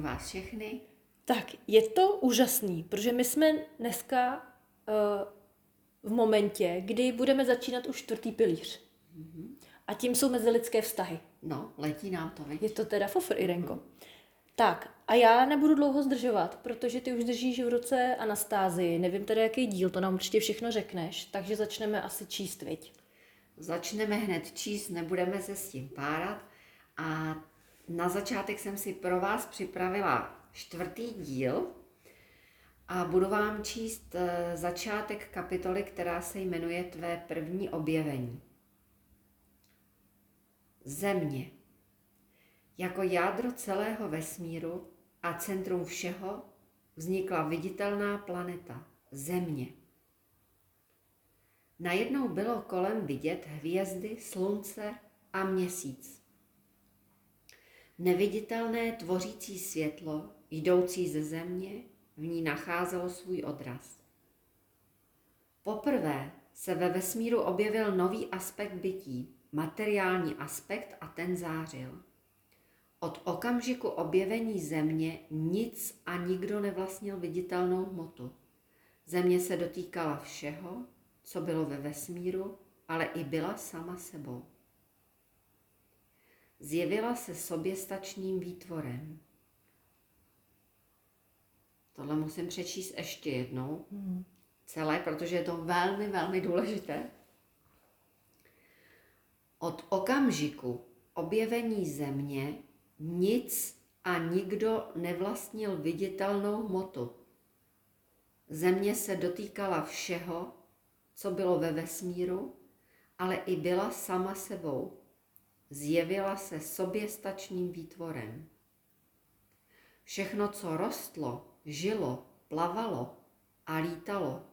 zdravím vás všechny. Tak, je to úžasný, protože my jsme dneska uh, v momentě, kdy budeme začínat už čtvrtý pilíř. Mm-hmm. A tím jsou mezilidské vztahy. No, letí nám to, viď? Je to teda fofr, Irenko. Mm. Tak, a já nebudu dlouho zdržovat, protože ty už držíš v ruce Anastázii. Nevím teda, jaký díl, to nám určitě všechno řekneš, takže začneme asi číst, viď? Začneme hned číst, nebudeme se s tím párat. A na začátek jsem si pro vás připravila čtvrtý díl a budu vám číst eh, začátek kapitoly, která se jmenuje Tvé první objevení. Země. Jako jádro celého vesmíru a centrum všeho vznikla viditelná planeta, Země. Najednou bylo kolem vidět hvězdy, slunce a měsíc. Neviditelné tvořící světlo, jdoucí ze země, v ní nacházelo svůj odraz. Poprvé se ve vesmíru objevil nový aspekt bytí, materiální aspekt a ten zářil. Od okamžiku objevení země nic a nikdo nevlastnil viditelnou hmotu. Země se dotýkala všeho, co bylo ve vesmíru, ale i byla sama sebou. Zjevila se soběstačným výtvorem. Tohle musím přečíst ještě jednou, hmm. celé, protože je to velmi, velmi důležité. Od okamžiku objevení země nic a nikdo nevlastnil viditelnou hmotu. Země se dotýkala všeho, co bylo ve vesmíru, ale i byla sama sebou. Zjevila se soběstačným výtvorem. Všechno, co rostlo, žilo, plavalo a lítalo,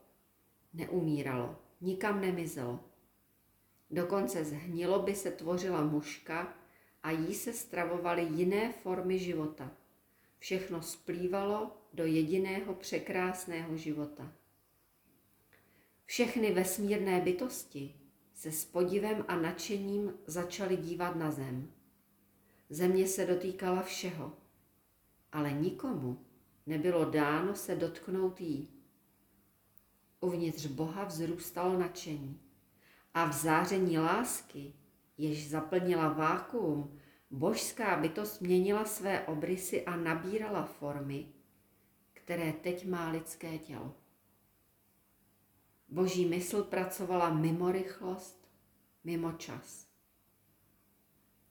neumíralo, nikam nemizelo. Dokonce z hniloby se tvořila muška a jí se stravovaly jiné formy života. Všechno splývalo do jediného překrásného života. Všechny vesmírné bytosti se s podivem a nadšením začaly dívat na zem. Země se dotýkala všeho, ale nikomu nebylo dáno se dotknout jí. Uvnitř Boha vzrůstalo nadšení a v záření lásky, jež zaplnila vákuum, božská bytost měnila své obrysy a nabírala formy, které teď má lidské tělo. Boží mysl pracovala mimo rychlost, mimo čas.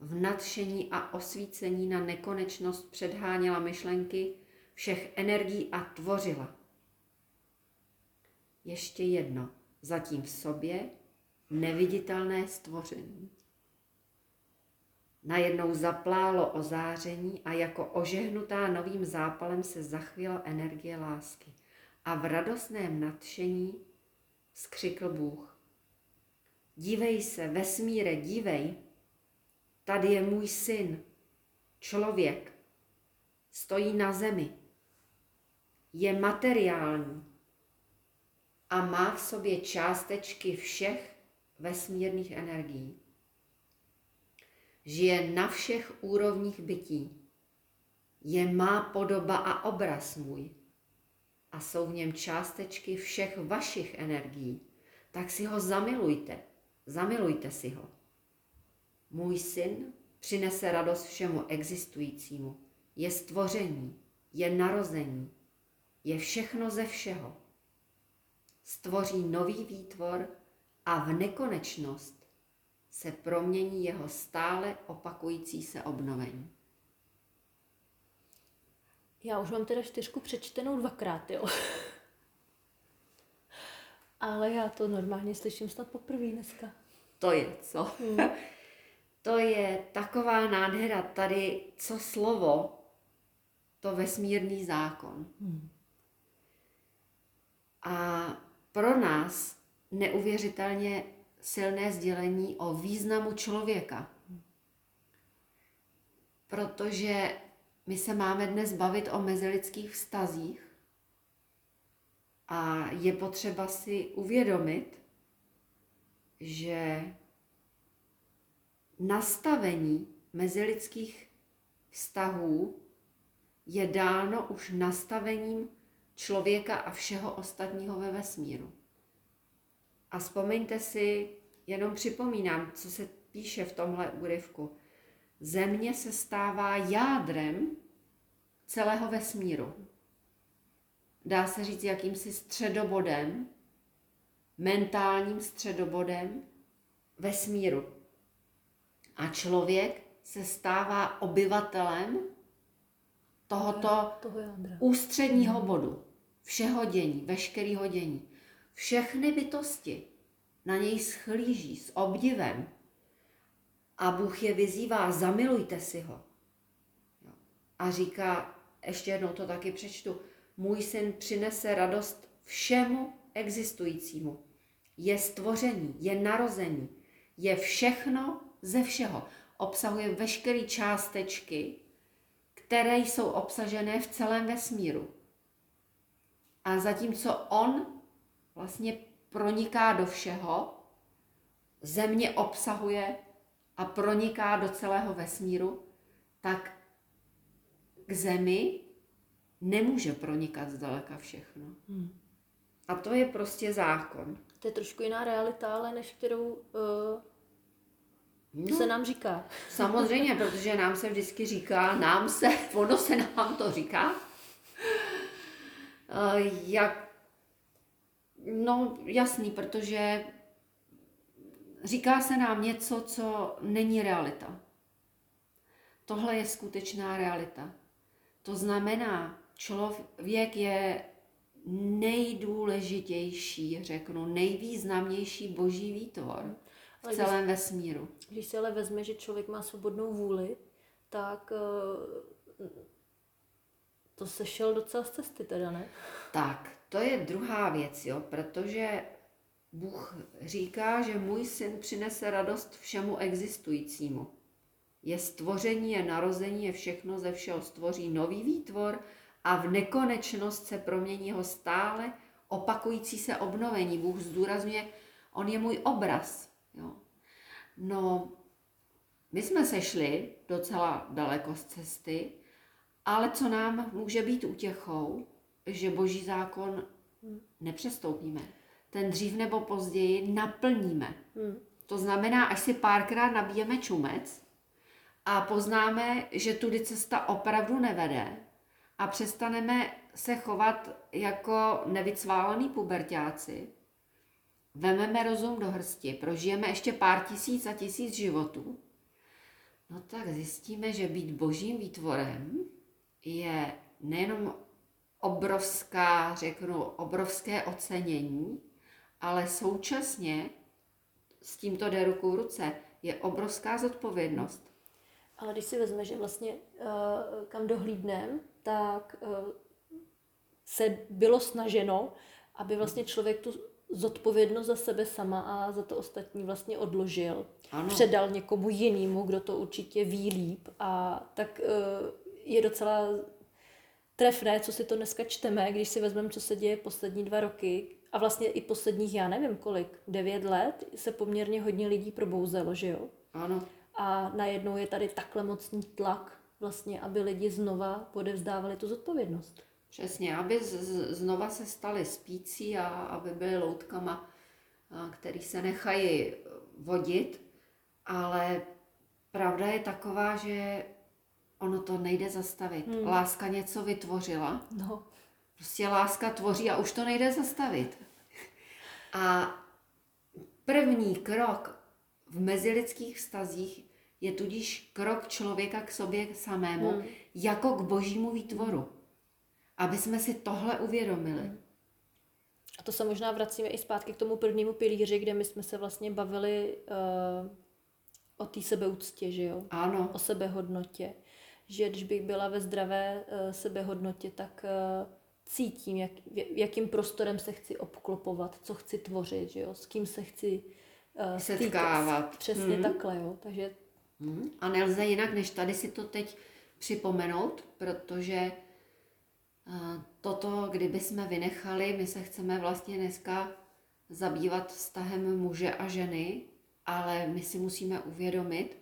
V nadšení a osvícení na nekonečnost předháněla myšlenky všech energií a tvořila. Ještě jedno, zatím v sobě neviditelné stvoření. Najednou zaplálo ozáření a jako ožehnutá novým zápalem se zachvěla energie lásky. A v radostném nadšení skřikl Bůh. Dívej se, vesmíre, dívej, tady je můj syn, člověk, stojí na zemi, je materiální a má v sobě částečky všech vesmírných energií. Žije na všech úrovních bytí. Je má podoba a obraz můj a jsou v něm částečky všech vašich energií, tak si ho zamilujte. Zamilujte si ho. Můj syn přinese radost všemu existujícímu. Je stvoření, je narození, je všechno ze všeho. Stvoří nový výtvor a v nekonečnost se promění jeho stále opakující se obnovení. Já už mám teda čtyřku přečtenou dvakrát, jo. Ale já to normálně slyším snad poprvé dneska. To je co? Hmm. to je taková nádhera tady, co slovo, to vesmírný zákon. Hmm. A pro nás neuvěřitelně silné sdělení o významu člověka. Protože my se máme dnes bavit o mezilidských vztazích a je potřeba si uvědomit, že nastavení mezilidských vztahů je dáno už nastavením člověka a všeho ostatního ve vesmíru. A vzpomeňte si, jenom připomínám, co se píše v tomhle úryvku. Země se stává jádrem celého vesmíru. Dá se říct jakýmsi středobodem, mentálním středobodem vesmíru. A člověk se stává obyvatelem tohoto Toho jádra. ústředního bodu všeho dění, veškerého dění. Všechny bytosti na něj schlíží s obdivem a Bůh je vyzývá, zamilujte si ho. A říká, ještě jednou to taky přečtu, můj syn přinese radost všemu existujícímu. Je stvoření, je narození, je všechno ze všeho. Obsahuje veškeré částečky, které jsou obsažené v celém vesmíru. A zatímco on vlastně proniká do všeho, země obsahuje a proniká do celého vesmíru, tak k zemi nemůže pronikat zdaleka všechno. Hmm. A to je prostě zákon. To je trošku jiná realita, ale než kterou uh, No, se nám říká. samozřejmě, protože nám se vždycky říká, nám se, ono se nám to říká, Eh, jak, no jasný, protože říká se nám něco, co není realita. Tohle je skutečná realita. To znamená, člověk je nejdůležitější, řeknu, nejvýznamnější boží výtvor v Ale celém vesmíru. Když si ale vezme, že člověk má svobodnou vůli, tak uh, to sešel docela z cesty teda, ne? Tak, to je druhá věc, jo, protože Bůh říká, že můj syn přinese radost všemu existujícímu. Je stvoření, je narození, je všechno ze všeho stvoří nový výtvor a v nekonečnost se promění jeho stále opakující se obnovení. Bůh zdůrazňuje, on je můj obraz. Jo. No, my jsme sešli docela daleko z cesty, ale co nám může být útěchou, že boží zákon nepřestoupíme. Ten dřív nebo později naplníme. Hmm. To znamená, až si párkrát nabijeme čumec a poznáme, že tudy cesta opravdu nevede a přestaneme se chovat jako nevycválený pubertáci, vememe rozum do hrsti, prožijeme ještě pár tisíc a tisíc životů, no tak zjistíme, že být božím výtvorem je nejenom obrovská, řeknu, obrovské ocenění, ale současně s tímto jde ruku v ruce, je obrovská zodpovědnost. Ale když si vezme, že vlastně uh, kam dohlídnem, tak uh, se bylo snaženo, aby vlastně člověk tu zodpovědnost za sebe sama a za to ostatní vlastně odložil. Ano. Předal někomu jinému, kdo to určitě ví líp. A tak uh, je docela trefné, co si to dneska čteme, když si vezmeme, co se děje poslední dva roky a vlastně i posledních, já nevím kolik, devět let se poměrně hodně lidí probouzelo, že jo? Ano, A najednou je tady takhle mocný tlak, vlastně, aby lidi znova podevzdávali tu zodpovědnost. přesně, aby z, z, znova se stali spící a aby byly loutkama, který se nechají vodit, ale pravda je taková, že ono to nejde zastavit. Hmm. Láska něco vytvořila, No, Prostě láska tvoří a už to nejde zastavit. A první krok v mezilidských vztazích je tudíž krok člověka k sobě samému, hmm. jako k božímu výtvoru. Aby jsme si tohle uvědomili. a to se možná vracíme i zpátky k tomu prvnímu pilíři, kde my jsme se vlastně bavili uh, o té sebeúctě, že jo? Ano, O sebehodnotě. Že když bych byla ve zdravé uh, sebehodnotě, tak uh, cítím, jak, jakým prostorem se chci obklopovat, co chci tvořit, že jo? S kým se chci uh, Setkávat. Přesně Mhm. takhle, jo? Takže Hmm. A nelze jinak, než tady si to teď připomenout, protože eh, toto, kdyby jsme vynechali, my se chceme vlastně dneska zabývat vztahem muže a ženy, ale my si musíme uvědomit,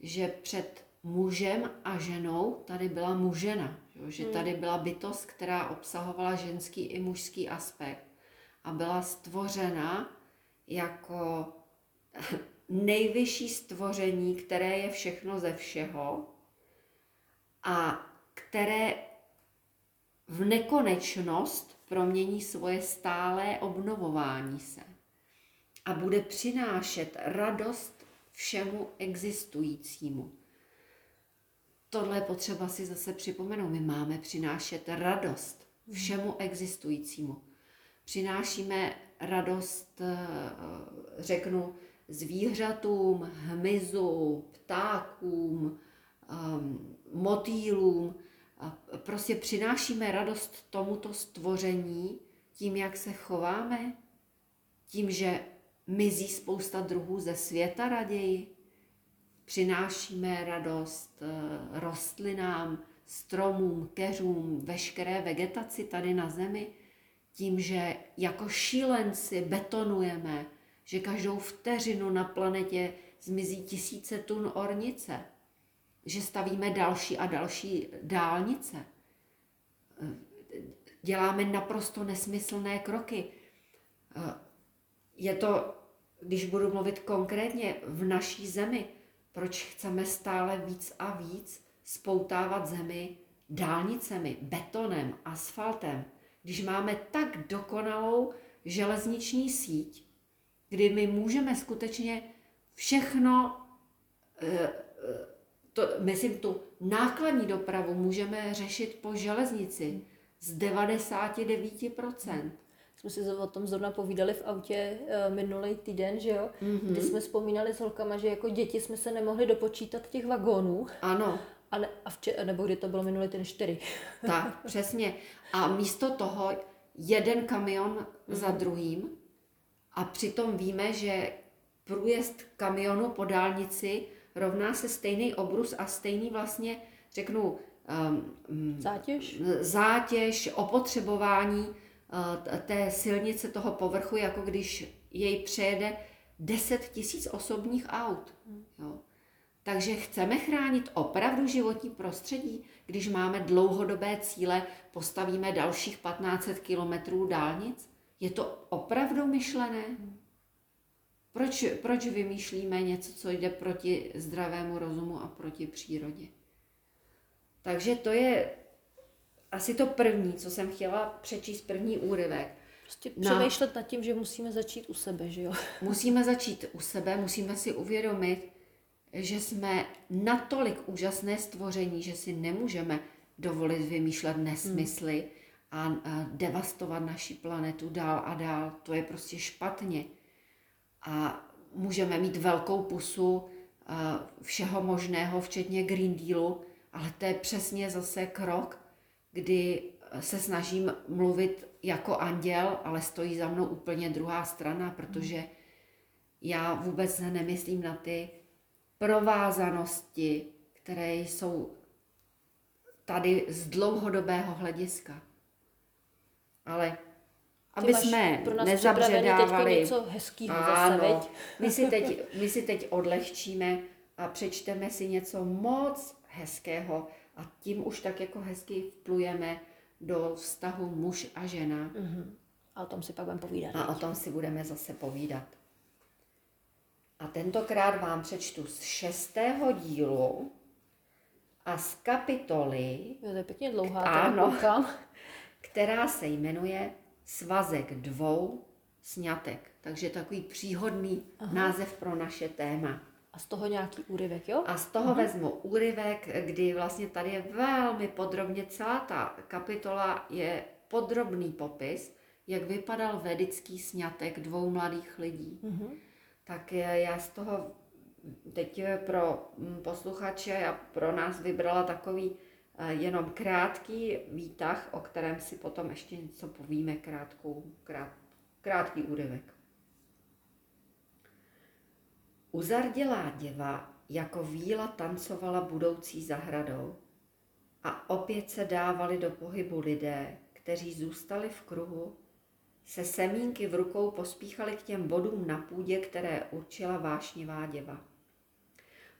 že před mužem a ženou tady byla mužena, že tady byla bytost, která obsahovala ženský i mužský aspekt. A byla stvořena jako nejvyšší stvoření, které je všechno ze všeho a které v nekonečnost promění svoje stálé obnovování se a bude přinášet radost všemu existujícímu. Tohle je potřeba si zase připomenout. My máme přinášet radost všemu existujícímu. Přinášíme radost, eh, řeknu, zvířatům, hmyzu, ptákům, ehm, motýlům. Prostě přinášíme radost tomuto stvoření tím, jak se chováme, tím, že mizí spousta druhů ze světa raději. Přinášíme radost eh, rostlinám, stromům, keřům, veškeré vegetaci tady na zemi, tím, že jako šílenci betonujeme, že každou vteřinu na planetě zmizí tisíce tun ornice, že stavíme další a další dálnice. Eh, děláme naprosto nesmyslné kroky. Eh, je to, když budu mluvit konkrétně, v naší zemi, proč chceme stále víc a víc spoutávat zemi dálnicemi, betonem, asfaltem, když máme tak dokonalou železniční síť, kdy my můžeme skutečně všechno, eh, eh, to, myslím, tu nákladní dopravu můžeme řešit po železnici z 99% jsme si o tom zrovna povídali v autě uh, minulý týden, že jo, mm-hmm. kdy jsme vzpomínali s holkama, že jako děti jsme se nemohli dopočítat těch vagónů. Ano. A, ne, a vče, nebo kdy to bylo minulý týden čtyři. tak, přesně. A místo toho jeden kamion mm-hmm. za druhým a přitom víme, že průjezd kamionu po dálnici rovná se stejný obrus a stejný vlastně, řeknu, um, zátěž, zátěž opotřebování té silnice, toho povrchu, jako když jej přejede 10 tisíc osobních aut. Jo. Takže chceme chránit opravdu životní prostředí, když máme dlouhodobé cíle, postavíme dalších 1500 kilometrů dálnic? Je to opravdu myšlené? Proč, proč vymýšlíme něco, co jde proti zdravému rozumu a proti přírodě? Takže to je asi to první, co jsem chtěla přečíst, první úryvek. Prostě přemýšlet nad tím, že musíme začít u sebe, že jo? Musíme začít u sebe, musíme si uvědomit, že jsme natolik úžasné stvoření, že si nemůžeme dovolit vymýšlet nesmysly hmm. a, devastovat naši planetu dál a dál. To je prostě špatně. A můžeme mít velkou pusu všeho možného, včetně Green Dealu, ale to je přesně zase krok, kdy se snažím mluvit jako anděl, ale stojí za mnou úplně druhá strana, protože já vůbec nemyslím na ty provázanosti, které jsou tady z dlouhodobého hlediska. Ale aby jsme pro nás nezabředávali. něco hezkýho ano, zase, my si, teď, my si teď odlehčíme a přečteme si něco moc hezkého a tím už tak jako hezky vplujeme do vztahu muž a žena. Uh-huh. A o tom si pak budeme povídat. A o tom si budeme zase povídat. A tentokrát vám přečtu z šestého dílu a z kapitoly, jo, to je pěkně dlouhá, ano, která se jmenuje Svazek dvou sňatek. Takže takový příhodný Aha. název pro naše téma. A z toho nějaký úryvek, jo? A z toho uh-huh. vezmu úryvek, kdy vlastně tady je velmi podrobně, celá ta kapitola je podrobný popis, jak vypadal vedický sňatek dvou mladých lidí. Uh-huh. Tak já z toho teď pro posluchače a pro nás vybrala takový eh, jenom krátký výtah, o kterém si potom ještě něco povíme, krátkou, krát, krátký úryvek. Uzardělá děva jako víla tancovala budoucí zahradou a opět se dávali do pohybu lidé, kteří zůstali v kruhu, se semínky v rukou pospíchali k těm bodům na půdě, které určila vášnivá děva.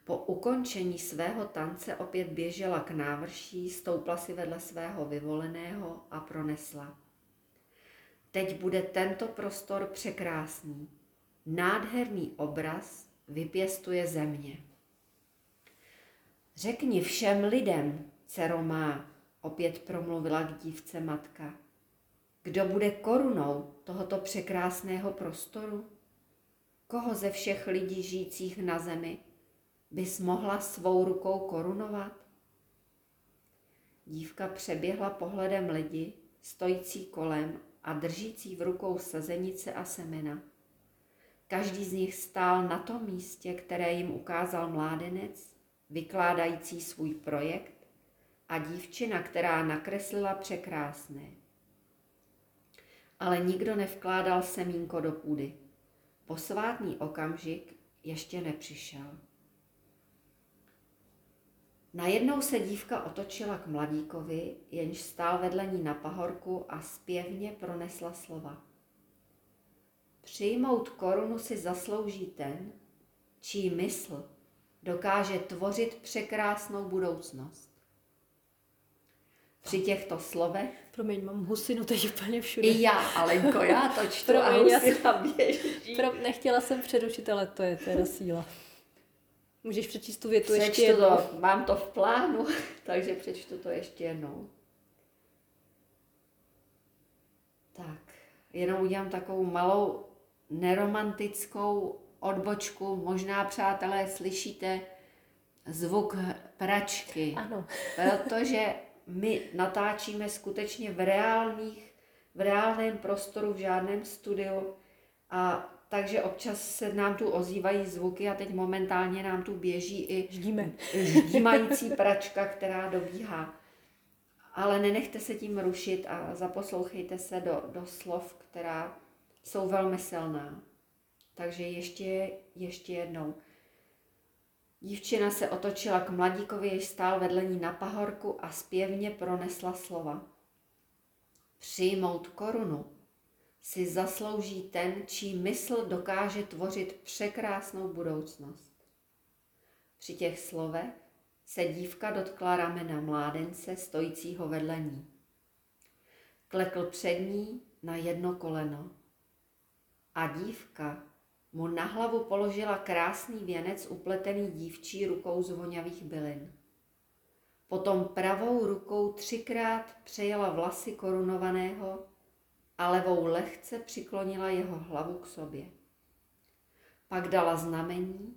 Po ukončení svého tance opět běžela k návrší, stoupla si vedle svého vyvoleného a pronesla. Teď bude tento prostor překrásný. Nádherný obraz vypěstuje země. Řekni všem lidem, dcero má, opět promluvila k dívce matka. Kdo bude korunou tohoto překrásného prostoru? Koho ze všech lidí žijících na zemi bys mohla svou rukou korunovat? Dívka přeběhla pohledem lidi, stojící kolem a držící v rukou sazenice a semena. Každý z nich stál na tom místě, které jim ukázal mládenec, vykládající svůj projekt a dívčina, která nakreslila překrásné. Ale nikdo nevkládal semínko do půdy. Posvátný okamžik ještě nepřišel. Najednou se dívka otočila k mladíkovi, jenž stál vedle ní na pahorku a zpěvně pronesla slova. Přijmout korunu si zaslouží ten, čí mysl dokáže tvořit překrásnou budoucnost. Při těchto slovech... Promiň, mám husinu teď úplně všude. I já, Alenko, já to čtu Promiň, a husina běží. Pro, nechtěla jsem přerušit, ale to je teda síla. Můžeš přečíst tu větu Přečtu ještě jednou. To, mám to v plánu, takže přečtu to ještě jednou. Tak, jenom udělám takovou malou neromantickou odbočku. Možná, přátelé, slyšíte zvuk pračky. Ano. Protože my natáčíme skutečně v reálných, v reálném prostoru, v žádném studiu a takže občas se nám tu ozývají zvuky a teď momentálně nám tu běží i Ždíme. ždímající pračka, která dobíhá. Ale nenechte se tím rušit a zaposlouchejte se do, do slov, která jsou velmi silná. Takže ještě, ještě jednou. Dívčina se otočila k mladíkovi, jež stál vedle ní na pahorku a zpěvně pronesla slova. Přijmout korunu si zaslouží ten, čí mysl dokáže tvořit překrásnou budoucnost. Při těch slovech se dívka dotkla ramena mládence stojícího vedle ní. Klekl před ní na jedno koleno a dívka mu na hlavu položila krásný věnec upletený dívčí rukou z bylin. Potom pravou rukou třikrát přejela vlasy korunovaného a levou lehce přiklonila jeho hlavu k sobě. Pak dala znamení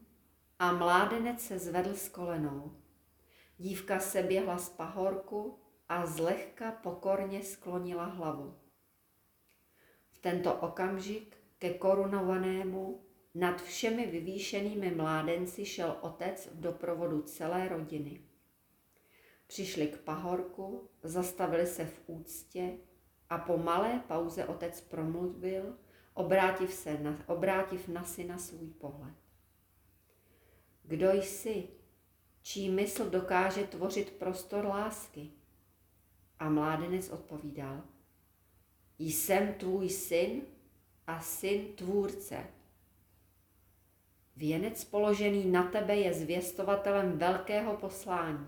a mládenec se zvedl s kolenou. Dívka se běhla z pahorku a zlehka pokorně sklonila hlavu. V tento okamžik ke korunovanému nad všemi vyvýšenými mládenci šel otec v doprovodu celé rodiny. Přišli k pahorku, zastavili se v úctě a po malé pauze otec promluvil, obrátiv, se na, obrátiv na syna svůj pohled. Kdo jsi, čí mysl dokáže tvořit prostor lásky? A mládenec odpovídal, jsem tvůj syn a syn tvůrce. Věnec položený na tebe je zvěstovatelem velkého poslání.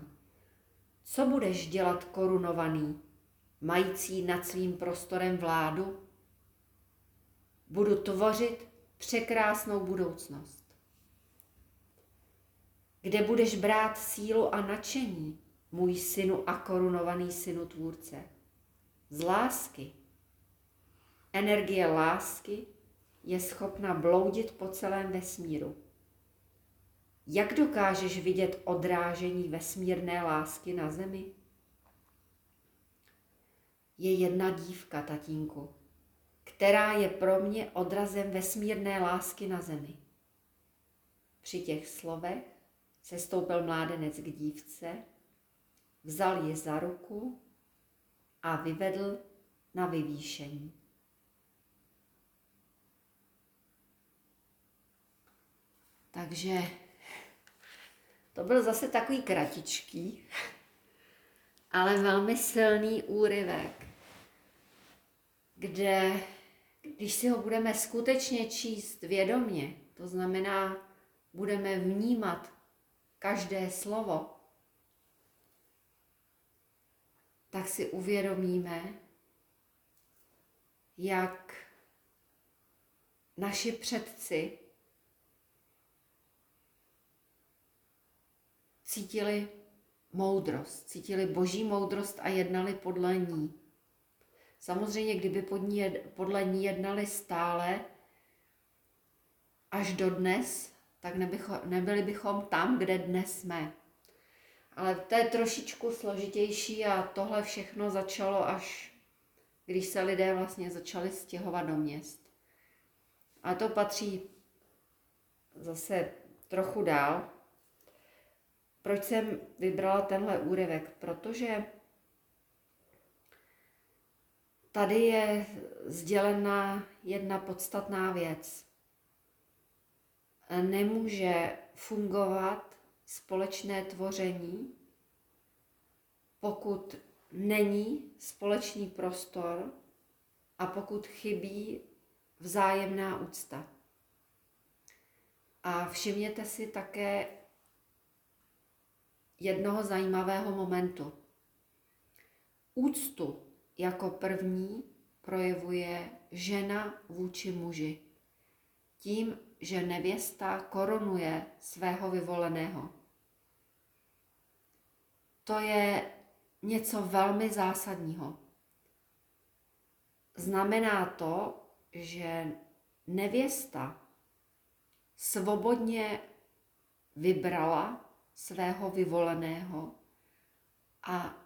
Co budeš dělat korunovaný, mající nad svým prostorem vládu? Budu tvořit překrásnou budoucnost. Kde budeš brát sílu a nadšení, můj synu a korunovaný synu tvůrce? Z lásky. Energie lásky je schopna bloudit po celém vesmíru. Jak dokážeš vidět odrážení vesmírné lásky na zemi? je jedna dívka, tatínku, která je pro mě odrazem vesmírné lásky na zemi. Při těch slovech se stoupil mládenec k dívce, vzal ji za ruku a vyvedl na vyvýšení. Takže to byl zase takový kratičký, ale velmi silný úryvek kde, když si ho budeme skutečně číst vědomně, to znamená, budeme vnímat každé slovo, tak si uvědomíme, jak naši předci cítili moudrost, cítili boží moudrost a jednali podle ní. Samozřejmě, kdyby pod ní, podle ní jednali stále až do dnes, tak nebycho, nebyli bychom tam, kde dnes jsme. Ale to je trošičku složitější a tohle všechno začalo až, když se lidé vlastně začali stěhovat do měst. A to patří zase trochu dál. Proč jsem vybrala tenhle úryvek? Protože tady je sdělena jedna podstatná věc. Nemůže fungovat společné tvoření, pokud není společný prostor a pokud chybí vzájemná úcta. A všimněte si také jednoho zajímavého momentu. Úctu jako první projevuje žena vůči muži. Tím, že nevěsta korunuje svého vyvoleného. To je něco velmi zásadního. Znamená to, že nevěsta svobodně vybrala svého vyvoleného a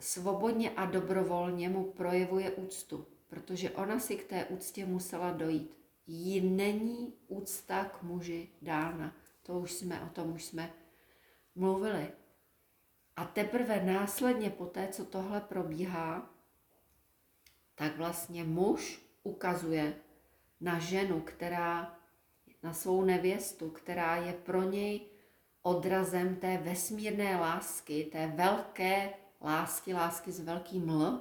svobodně a dobrovolně mu projevuje úctu, protože ona si k té úctě musela dojít. Jí není úcta k muži dána. To už jsme, o tom už jsme mluvili. A teprve následně po té, co tohle probíhá, tak vlastně muž ukazuje na ženu, která, na svou nevěstu, která je pro něj odrazem té vesmírné lásky, té velké lásky, lásky s velkým L,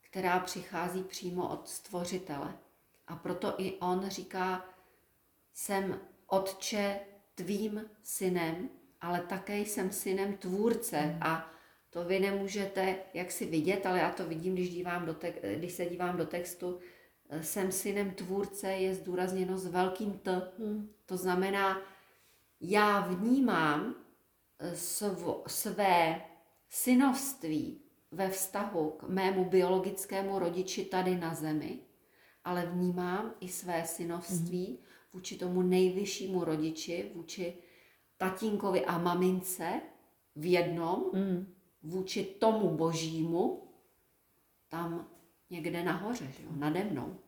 která přichází přímo od stvořitele. A proto i on říká, jsem otče tvým synem, ale také jsem synem tvůrce hmm. a to vy nemůžete jak si vidět, ale já to vidím, když, dívám do te- když se dívám do textu. Jsem synem tvůrce je zdůrazněno s velkým T. Hmm. To znamená, já vnímám eh, svo, své synovství ve vztahu k mému biologickému rodiči tady na zemi, ale vnímám i své synovství hmm. vůči tomu nejvyššímu rodiči, vůči tatínkovi a mamince v jednom, mm. vůči tomu božímu, tam někde nahoře, že jo, nade mnou.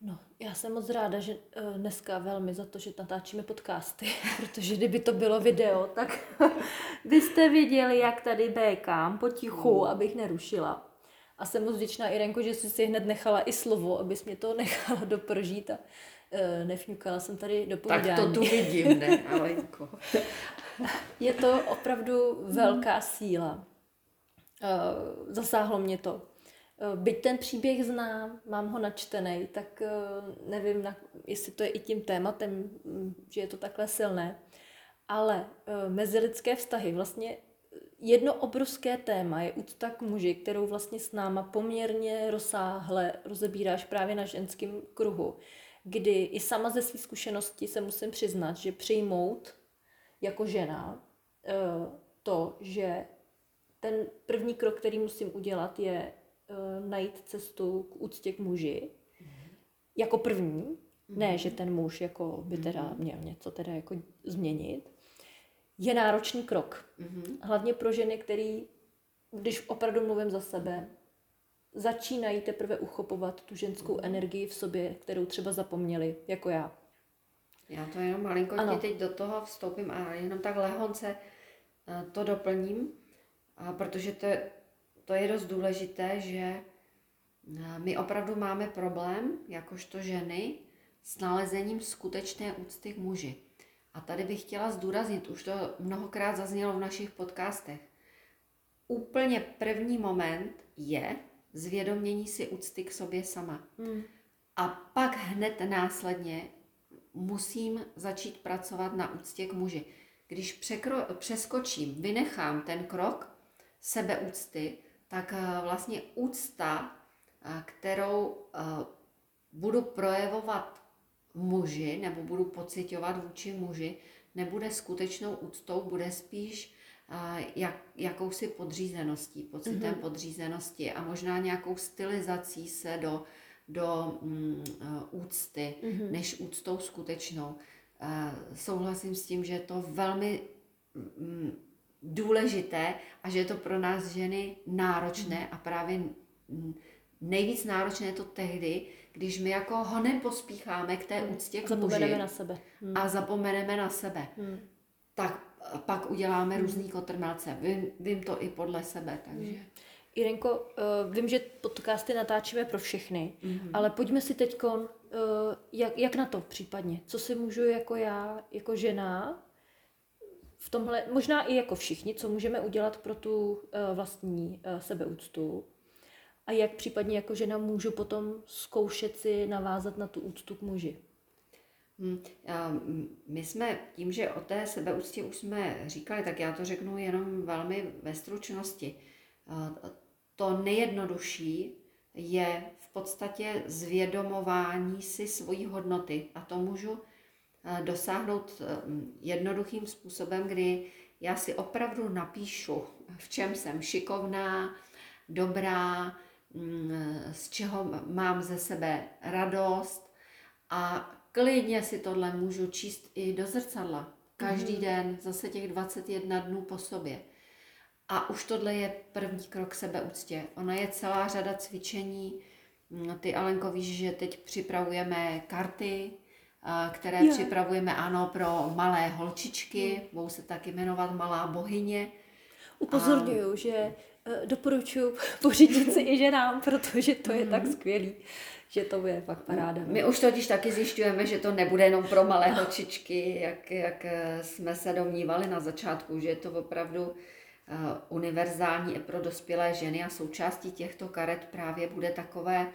No, já jsem moc ráda, že uh, dneska velmi za to, že natáčíme podcasty, protože kdyby to bylo video, tak byste viděli, jak tady békám potichu, mm. abych nerušila. A jsem moc vděčná Irenko, že jsi si hned nechala i slovo, abys mě to nechala doprožít a uh, nefňukala jsem tady do povídání. Tak to tu vidím, ne, Alenko. Je to opravdu velká síla. Uh, zasáhlo mě to. Uh, byť ten příběh znám, mám ho načtený, tak uh, nevím, jestli to je i tím tématem, že je to takhle silné. Ale uh, mezilidské vztahy, vlastně jedno obrovské téma je úcta k muži, kterou vlastně s náma poměrně rozsáhle rozebíráš právě na ženském kruhu kdy i sama ze své zkušenosti se musím přiznat, že přijmout jako žena eh, to, že ten první krok, který musím udělat, je eh, najít cestu k úctě k muži. Mm-hmm. Jako první. Mm-hmm. Ne, že ten muž jako by teda mm-hmm. měl něco teda jako změnit. Je náročný krok. Mm-hmm. Hlavně pro ženy, který, když opravdu mluvím za sebe, začínají teprve uchopovat tu ženskou mm. energii v sobě, kterou třeba zapomněli, jako já. Já to jenom malinko ano. teď do toho vstoupím a jenom tak lehonce eh, to doplním, protože to je, to je dost důležité, že eh, my opravdu máme problém, jakožto ženy, s nalezením skutečné úcty k muži. A tady bych chtěla zdůraznit, už to mnohokrát zaznělo v našich podcastech. Úplně první moment je, zvědomění si úcty k sobě sama. Hmm. A pak hned následně musím začít pracovat na úctě k muži. když překro- přeskočím, vynechám ten krok sebeúcty, tak eh, vlastně úcta, eh, kterou eh, budu projevovat muži nebo budu pocitovat vůči muži, nebude skutečnou úctou, bude spíš jak, jakousi podřízeností, pocitem mm-hmm. podřízenosti a možná nějakou stylizací se do, do mm, úcty, mm-hmm. než úctou skutečnou. Uh, souhlasím s tím, že je to velmi mm, důležité a že je to pro nás ženy náročné a právě nejvíc náročné je to tehdy, když my jako honem pospícháme k té úctě k zapomeneme muži na sebe. Hmm. a zapomeneme na sebe. Hmm. Tak pak uděláme hmm. různý kotrmelce. Vím, vím to i podle sebe, takže... Hmm. Irenko, uh, vím, že podcasty natáčíme pro všechny, mm-hmm. ale pojďme si teď, uh, jak, jak na to případně? Co si můžu jako já, jako žena, v tomhle, možná i jako všichni, co můžeme udělat pro tu uh, vlastní uh, sebeúctu? A jak případně jako žena můžu potom zkoušet si navázat na tu úctu k muži? Hmm, my jsme tím, že o té sebeúctě už jsme říkali, tak já to řeknu jenom velmi ve stručnosti. To nejjednodušší je v podstatě zvědomování si svojí hodnoty. A to můžu dosáhnout jednoduchým způsobem, kdy já si opravdu napíšu, v čem jsem šikovná, dobrá, mm, z čeho mám ze sebe radost a klidně si tohle můžu číst i do zrcadla. Každý mm. den, zase těch 21 dnů po sobě. A už tohle je první krok sebeúctě. Ona je celá řada cvičení. Mm, ty Alenko víš, že teď připravujeme karty, které jo. připravujeme, ano, pro malé holčičky, budou se taky jmenovat Malá bohyně. Upozorňuju, a... že eh, doporučuji pořídit si i ženám, protože to je tak skvělý že to je fakt paráda. My už totiž taky zjišťujeme, že to nebude jenom pro malé holčičky, jak, jak eh, jsme se domnívali na začátku, že je to opravdu univerzální i pro dospělé ženy a součástí těchto karet právě bude takové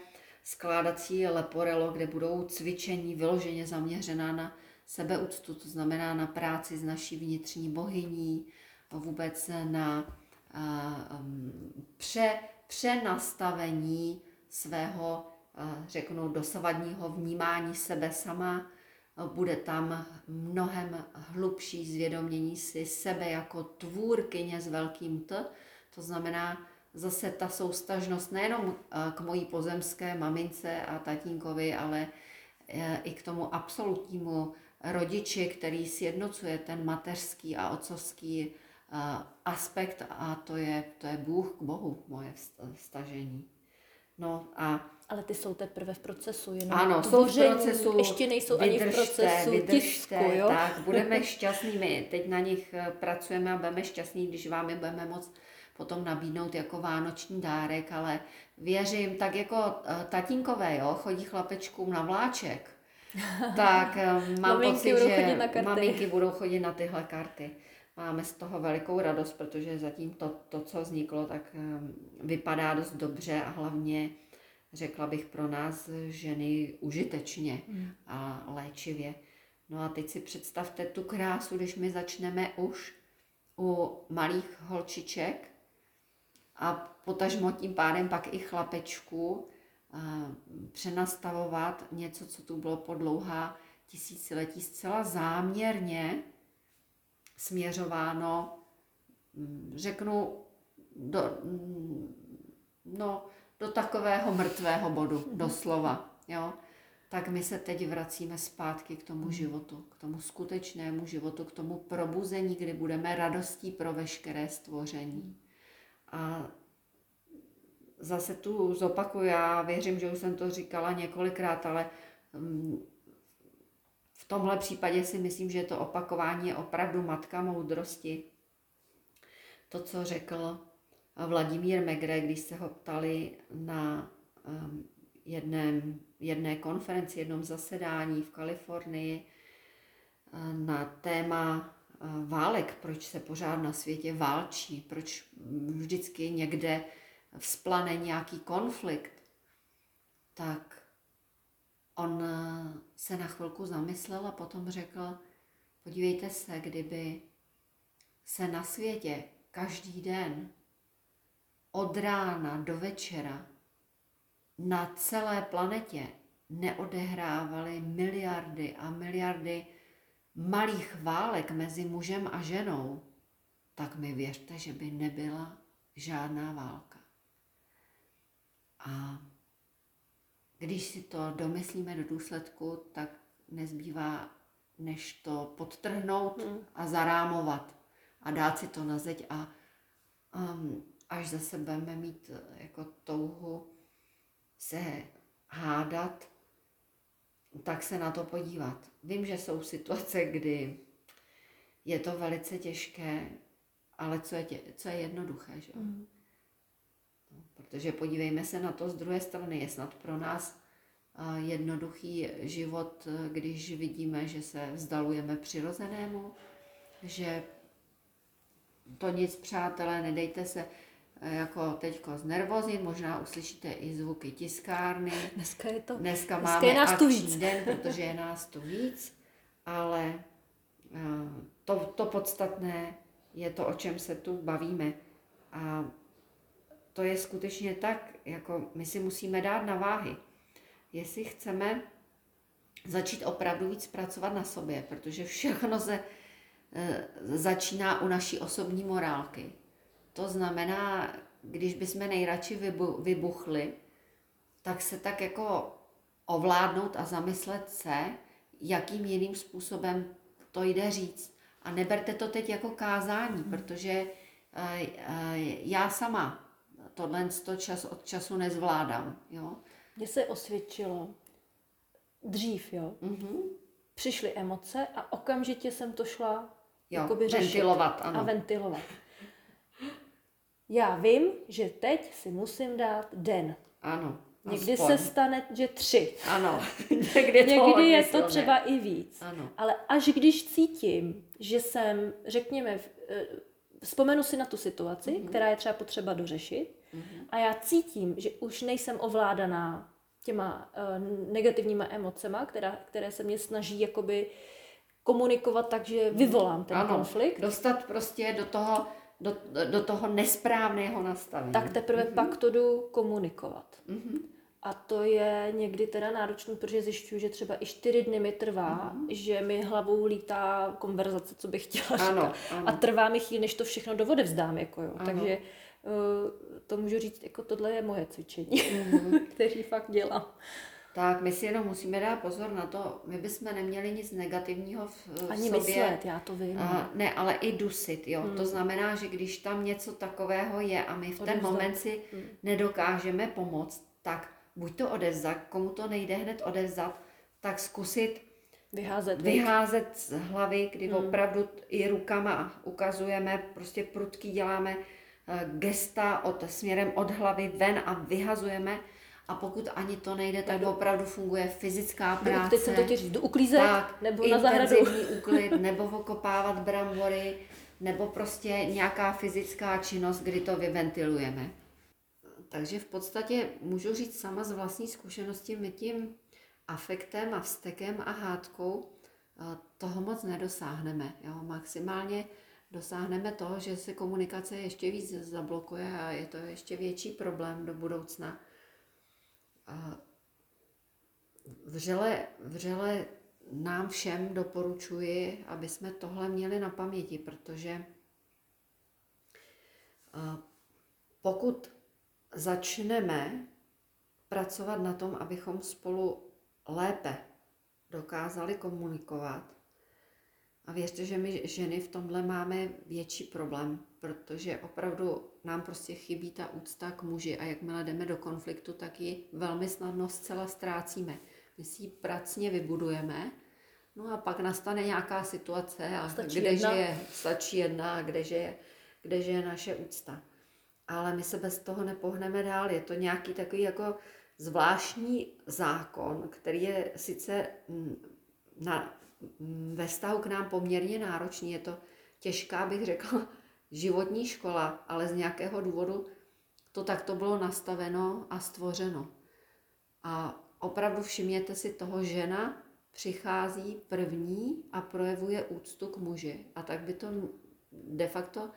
skládací leporelo, kde budou cvičení vyloženě zaměřená na sebeúctu, to znamená na práci s naší vnitřní bohyní, vůbec na um, pře, přenastavení svého řeknu, dosavadního vnímání sebe sama, bude tam mnohem hlubší zvědomění si sebe jako tvůrkyně s velkým T, to znamená zase ta soustažnost nejenom k mojí pozemské mamince a tatínkovi, ale e, i k tomu absolutnímu rodiči, který sjednocuje ten mateřský a otcovský e, aspekt a to je, to je Bůh k Bohu, moje vztažení. No a ale ty jsou teprve v procesu, jenom ano, tvoření, jsou v procesu, ještě nejsou vydržte, ani v procesu vydržte, tisku, jo? Tak, budeme šťastní, my teď na nich eh, pracujeme a budeme šťastní, když vám je budeme moc potom nabídnout jako vánoční dárek, ale věřím, tak jako eh, tatínkové, jo, chodí chlapečkům na vláček, tak eh, mám pocit, že maminky budou chodit na tyhle karty. Máme z toho velikou radost, protože zatím to, to co vzniklo, tak vypadá dost dobře a hlavně řekla bych pro nás ženy užitečně mm. a léčivě. No a teď si představte tu krásu, když my začneme už u malých holčiček a potažmo tím pádem pak i chlapečků přenastavovat něco, co tu bylo po dlouhá tisíciletí zcela záměrně směřováno, mm, řeknu, do, mm, no, do takového mrtvého bodu, mm-hmm. doslova. Jo? Tak my se teď vracíme zpátky k tomu mm-hmm. životu, k tomu skutečnému životu, k tomu probuzení, kdy budeme radostí pro veškeré stvoření. A zase tu zopakuju, já věřím, že už jsem to říkala několikrát, ale mm, v tomhle případě si myslím, že to opakování je opravdu matka moudrosti. To, co řekl Vladimír Megre, když se ho ptali na um, jedném, jedné konferenci, jednom zasedání v Kalifornii uh, na téma válek, proč se pořád na světě válčí, proč vždycky někde vzplane nějaký konflikt, tak on uh, se na chvilku zamyslel a potom řekl, podívejte se, kdyby se na světě každý den od rána do večera na celé planetě neodehrávaly miliardy a miliardy malých válek mezi mužem a ženou, tak mi věřte, že by nebyla žádná válka. A když si to domyslíme do důsledku, tak nezbývá, než to podtrhnout hmm. a zarámovat a dát si to na zeď a um, až zase budeme mít jako touhu se hádat, tak se na to podívat. Vím, že jsou situace, kdy je to velice těžké, ale co je, tě, co je jednoduché, že? Mm. No, protože podívejme se na to z druhé strany, je snad pro nás jednoduchý život, když vidíme, že se vzdalujeme přirozenému, že to nic, přátelé, nedejte se jako teďko znervozit, možná uslyšíte i zvuky tiskárny. Dneska je to. Dneska, Dneska máme je nás tu víc. den, protože je nás tu víc, ale e, to, to podstatné je to, o čem se tu bavíme. A to je skutečně tak, jako my si musíme dát na váhy jestli chceme začít opravdu víc pracovat na sobě, protože všechno se e, začíná u naší osobní morálky. To znamená, když bychom nejradši vybu, vybuchli, tak se tak jako ovládnout a zamyslet se, jakým jiným způsobem to jde říct. A neberte to teď jako kázání, hmm. protože e, e, já sama tohle čas od času nezvládám. Jo? Mně se osvědčilo dřív, jo. Mm-hmm. Přišly emoce a okamžitě jsem to šla jo, ventilovat, ano. a ventilovat. Já vím, že teď si musím dát den. Ano. Někdy aspoň. se stane, že tři. Ano. Někdy, Někdy je to třeba i víc. Ano. Ale až když cítím, že jsem, řekněme, eh, vzpomenu si na tu situaci, mm-hmm. která je třeba potřeba dořešit, mm-hmm. a já cítím, že už nejsem ovládaná těma uh, negativníma emocema, která, které se mě snaží jakoby komunikovat tak, že vyvolám ten ano, konflikt. Dostat prostě do toho, do, do toho nesprávného nastavení. Tak teprve mm-hmm. pak to jdu komunikovat. Mm-hmm. A to je někdy teda náročné, protože zjišťuju, že třeba i čtyři dny mi trvá, mm-hmm. že mi hlavou lítá konverzace, co bych chtěla ano, říkat. Ano. A trvá mi chvíli, než to všechno do vody vzdám. Jako jo. Takže uh, to můžu říct, jako tohle je moje cvičení, mm-hmm. který fakt dělám. Tak my si jenom musíme dát pozor na to, my bychom neměli nic negativního v, v Ani sobě. myslet, já to vím. A, ne, ale i dusit, jo. Hmm. To znamená, že když tam něco takového je a my v ten moment si hmm. nedokážeme pomoct, tak buď to odevzat, komu to nejde hned odevzat, tak zkusit vyházet, vyházet z hlavy, kdy hmm. opravdu i rukama ukazujeme, prostě prudký děláme eh, gesta od, směrem od hlavy ven a vyhazujeme. A pokud ani to nejde, tak opravdu funguje fyzická práce. Teď jsem to říct, do uklízet, tak, nebo na zahradu. úklid, nebo okopávat brambory, nebo prostě nějaká fyzická činnost, kdy to vyventilujeme. Takže v podstatě můžu říct sama z vlastní zkušenosti, my tím afektem a vztekem a hádkou eh, toho moc nedosáhneme. Jo? Maximálně dosáhneme toho, že se komunikace ještě víc zablokuje a je to ještě větší problém do budoucna. Vřele, vřele nám všem doporučuji, aby jsme tohle měli na paměti, protože pokud začneme pracovat na tom, abychom spolu lépe dokázali komunikovat. A věřte, že my ženy v tomhle máme větší problém, protože opravdu nám prostě chybí ta úcta k muži a jakmile jdeme do konfliktu, tak ji velmi snadno zcela ztrácíme. My si ji pracně vybudujeme, no a pak nastane nějaká situace, a kdeže je, stačí jedna a kdeže je, kdeže je naše úcta ale my se bez toho nepohneme dál. Je to nějaký takový jako zvláštní zákon, který je sice mm, na, ve vztahu k nám poměrně náročný. Je to těžká, bych řekla, životní škola, ale z nějakého důvodu to takto bylo nastaveno a stvořeno. A opravdu všimněte si toho, žena přichází první a projevuje úctu k muži. A tak by to de facto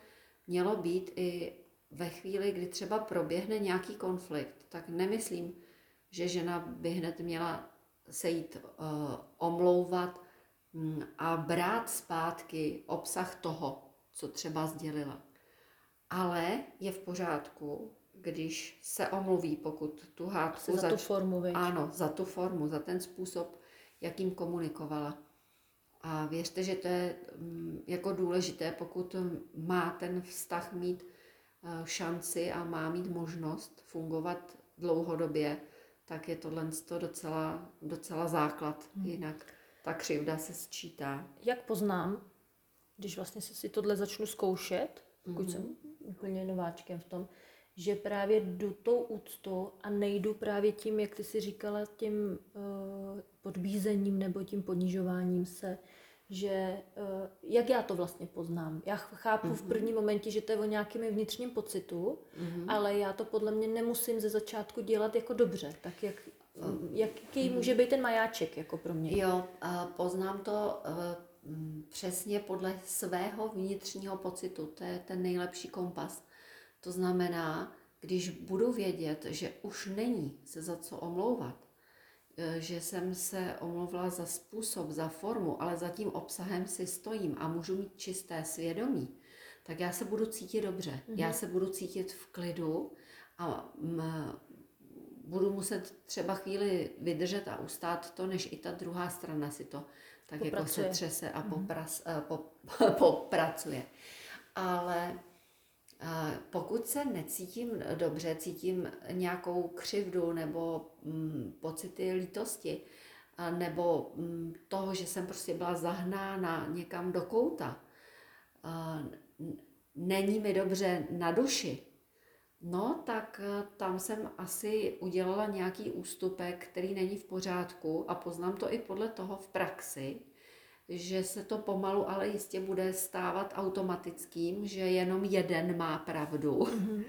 mělo být i ve chvíli, kdy třeba proběhne nějaký konflikt, tak nemyslím, že žena by hned měla se jít uh, omlouvat a brát zpátky obsah toho, co třeba sdělila. Ale je v pořádku, když se omluví, pokud tu hádku za zač... tu formu, veď. Ano, za tu formu, za ten způsob, jakým komunikovala. A věřte, že to je um, jako důležité, pokud má ten vztah mít uh, šanci a má mít možnost fungovat dlouhodobě, tak je tohle docela, docela základ. Hmm. Jinak ta křivda se sčítá. Jak poznám, když vlastně si tohle začnu zkoušet, pokud mm-hmm. jsem úplně nováčkem v tom, že právě jdu tou úctou a nejdu právě tím, jak ty si říkala, tím uh, podbízením nebo tím ponižováním se, že uh, jak já to vlastně poznám. Já chápu mm-hmm. v mhm. prvním momentě, že to je o nějakém vnitřním pocitu, mm-hmm. ale já to podle mě nemusím ze začátku dělat jako dobře, tak jak. Jaký mm-hmm. může být ten majáček jako pro mě. Jo, poznám to uh, přesně podle svého vnitřního pocitu, to je ten nejlepší kompas. To znamená, když budu vědět, že už není se za co omlouvat, Eh, že jsem se omluvila za způsob, za formu, ale za tím obsahem si stojím a můžu mít čisté svědomí, tak já se budu cítit dobře. Mm-hmm. Já se budu cítit v klidu a m, budu muset třeba chvíli vydržet a ustát to, než i ta druhá strana si to tak popracuje. jako se třese a popras, mm-hmm. po, popracuje. Ale pokud se necítím dobře, cítím nějakou křivdu nebo mm, pocity lítosti, nebo mm, toho, že jsem prostě byla zahnána někam do kouta, není mi dobře na duši, no tak e, tam jsem asi udělala nějaký ústupek, který není v pořádku a poznám to i podle toho v praxi, že se to pomalu, ale jistě bude stávat automatickým, že jenom jeden má pravdu mm-hmm.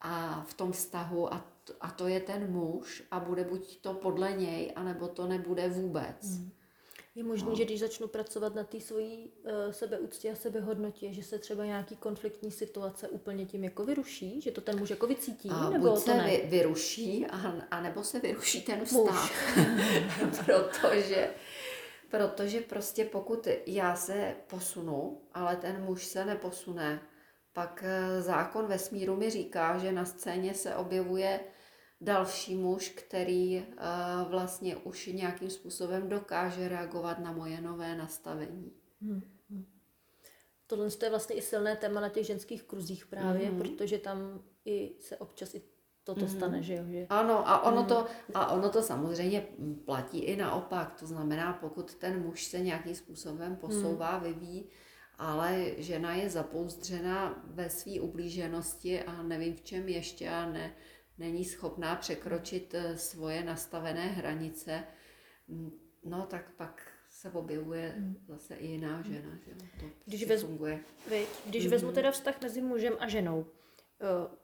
a v tom vztahu a, to, a to je ten muž a bude buď to podle něj, anebo to nebude vůbec. Mm. Je možné, no. že když začnu pracovat na té svojí uh, sebeúctě a sebehodnotě, že se třeba nějaký konfliktní situace úplně tím jako vyruší, že to ten muž jako vycítí, a nebo buď to se ne? vyruší, a, a nebo se vyruší ten vztah. Protože Protože prostě pokud já se posunu, ale ten muž se neposune, pak eh, zákon vesmíru mi říká, že na scéně se objevuje další muž, který uh, vlastně už nějakým způsobem dokáže reagovat na moje nové nastavení. Hmm. hmm. Tohle je vlastně i silné téma na těch ženských kruzích právě, hmm. protože tam i se občas i toto mm. stane, že jo? Že... Ano, a ono, mm. to, a ono to samozřejmě platí i naopak. To znamená, pokud ten muž se nějakým způsobem posouvá, mm. vyvíjí, ale žena je zapouzdřena ve své ublíženosti a nevím v čem ještě a ne, není schopná překročit eh, svoje nastavené hranice, no tak pak se objevuje mm. zase i jiná žena, že to když vezmu, funguje. Když mm-hmm. vezmu teda vztah mezi mužem a ženou, eh,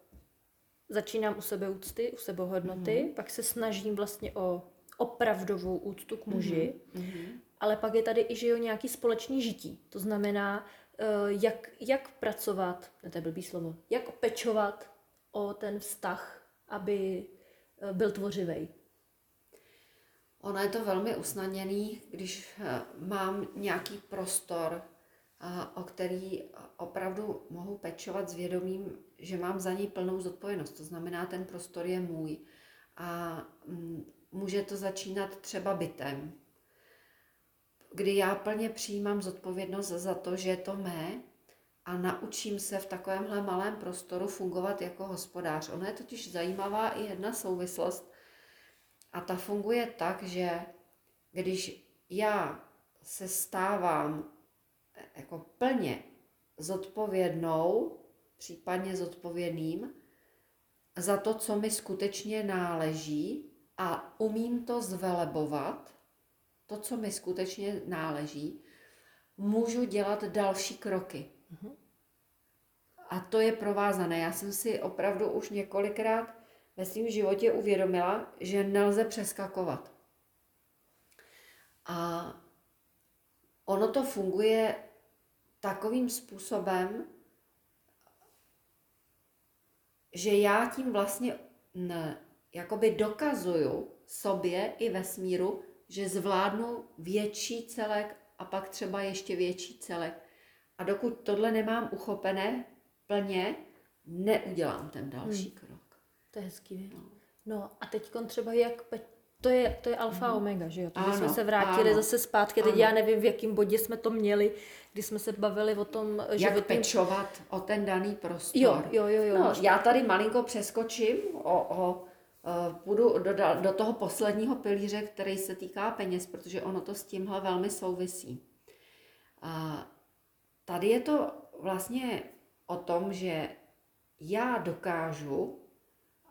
začínám u sebe úcty, u sebehodnoty, mm-hmm. pak se snažím vlastně o opravdovou úctu k muži, mm-hmm. ale pak je tady i, že jo, nějaký společný žití. To znamená, eh, jak, jak pracovat, ne to je blbý slovo, jak pečovat o ten vztah, aby eh, byl tvořivý. Ono je to velmi usnadněný, když eh, mám nějaký prostor, o který opravdu mohu pečovat s vědomím, že mám za něj plnou zodpovědnost. To znamená, ten prostor je můj. A mm, může to začínat třeba bytem, kdy já plně přijímám zodpovědnost za to, že je to mé a naučím se v takovémhle malém prostoru fungovat jako hospodář. Ono je totiž zajímavá i jedna souvislost a ta funguje tak, že když já se stávám jako plně zodpovědnou, případně zodpovědným za to, co mi skutečně náleží a umím to zvelebovat, to, co mi skutečně náleží, můžu dělat další kroky. A to je provázané. Já jsem si opravdu už několikrát ve svém životě uvědomila, že nelze přeskakovat. A ono to funguje takovým způsobem, že já tím vlastně ne, jakoby dokazuju sobě i vesmíru, že zvládnu větší celek a pak třeba ještě větší celek. A dokud tohle nemám uchopené plně, neudělám ten další hmm. krok. To je hezký. No, no a teď třeba jak to je, to je alfa a omega, že jo? To jsme se vrátili ano, zase zpátky, teď ano. já nevím, v jakém bodě jsme to měli, když jsme se bavili o tom Jak životním... pečovat o ten daný prostor. Jo, jo, jo. jo. No, já tady malinko přeskočím, o, o, půjdu do, do toho posledního pilíře, který se týká peněz, protože ono to s tímhle velmi souvisí. A tady je to vlastně o tom, že já dokážu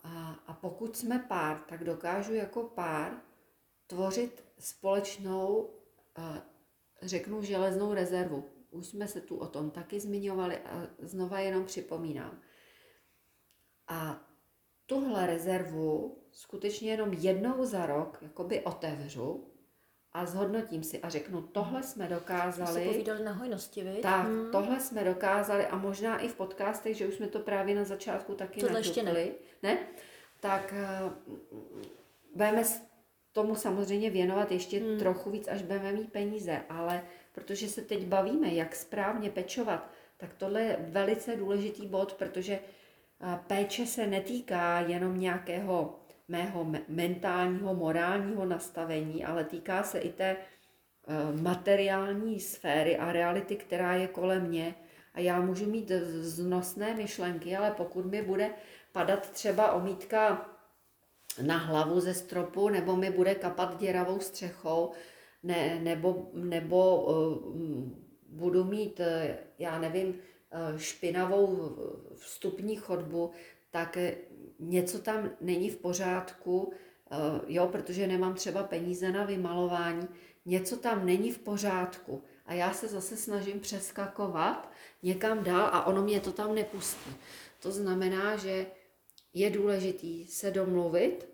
a, a pokud jsme pár, tak dokážu jako pár tvořit společnou, řeknu, železnou rezervu. Už jsme se tu o tom taky zmiňovali a znova jenom připomínám. A tuhle rezervu skutečně jenom jednou za rok jakoby otevřu a zhodnotím si a řeknu, tohle jsme dokázali. Jsi povídali na hojnosti, viď? Tak, hmm. tohle jsme dokázali a možná i v podcastech, že už jsme to právě na začátku taky tohle ještě ne. ne? Tak uh, budeme tomu samozřejmě věnovat ještě hmm. trochu víc, až budeme mít peníze, ale protože se teď bavíme, jak správně pečovat, tak tohle je velice důležitý bod, protože uh, péče se netýká jenom nějakého mého mentálního, morálního nastavení, ale týká se i té eh, materiální sféry a reality, která je kolem mě. A já můžu mít znosné myšlenky, ale pokud mi bude padat třeba omítka na hlavu ze stropu, nebo mi bude kapat děravou střechou, ne, nebo, nebo uh, budu mít, uh, já nevím, špinavou vstupní chodbu, tak něco tam není v pořádku, eh, jo, protože nemám třeba peníze na vymalování, něco tam není v pořádku a já se zase snažím přeskakovat někam dál a ono mě to tam nepustí. To znamená, že je důležitý se domluvit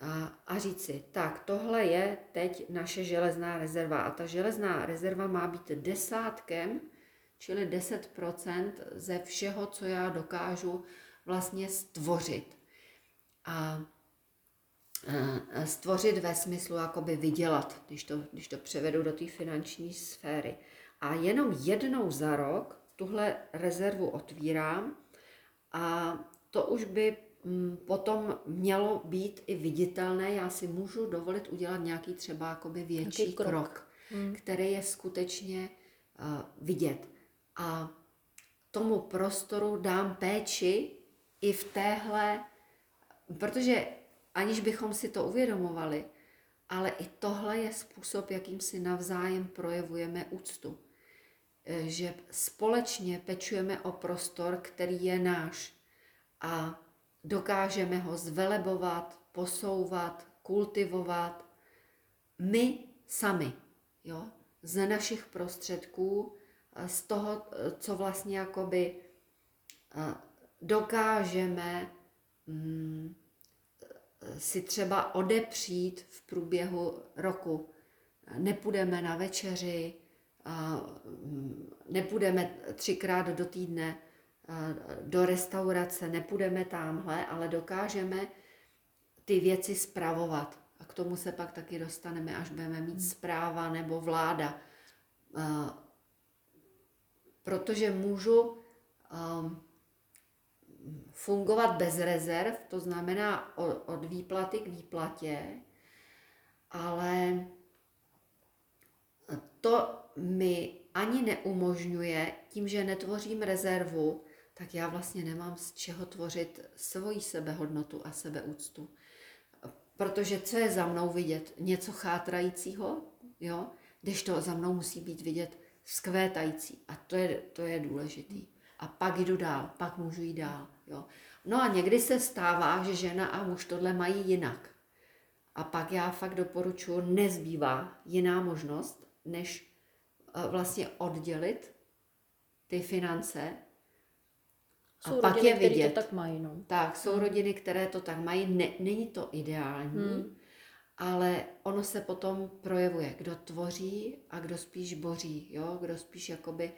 a, a říct si, tak tohle je teď naše železná rezerva a ta železná rezerva má být desátkem, čili 10% ze všeho, co já dokážu vlastně stvořit. A stvořit ve smyslu jakoby vydělat, když to, když to převedu do té finanční sféry. A jenom jednou za rok tuhle rezervu otvírám a to už by mm, potom mělo být i viditelné. Já si můžu dovolit udělat nějaký třeba jakoby větší krok, krok hmm. který je skutečně uh, vidět. A tomu prostoru dám péči i v téhle, protože aniž bychom si to uvědomovali, ale i tohle je způsob, jakým si navzájem projevujeme úctu. E, že společně pečujeme o prostor, který je náš a dokážeme ho zvelebovat, posouvat, kultivovat my sami, jo? z našich prostředků, z toho, co vlastně jakoby dokážeme mm, si třeba odepřít v průběhu roku. Nepůjdeme na večeři, mm, nepůjdeme třikrát do týdne do restaurace, nepůjdeme tamhle, ale dokážeme ty věci spravovat. A k tomu se pak taky dostaneme, až budeme mít zpráva nebo vláda. Protože můžu um, fungovat bez rezerv, to znamená od výplaty k výplatě, ale to mi ani neumožňuje, tím, že netvořím rezervu, tak já vlastně nemám z čeho tvořit svoji sebehodnotu a sebeúctu. Protože co je za mnou vidět? Něco chátrajícího, jo? Když to za mnou musí být vidět vzkvétající. A to je, to je důležitý a pak jdu dál, pak můžu jít dál. Jo. No a někdy se stává, že žena a muž tohle mají jinak. A pak já fakt doporučuji, nezbývá jiná možnost, než eh, vlastně oddělit ty finance a jsou pak rodiny, je vidět. to tak mají. No. Tak, jsou hmm. rodiny, které to tak mají. Ne, není to ideální, hmm. ale ono se potom projevuje, kdo tvoří a kdo spíš boří, jo? kdo spíš jakoby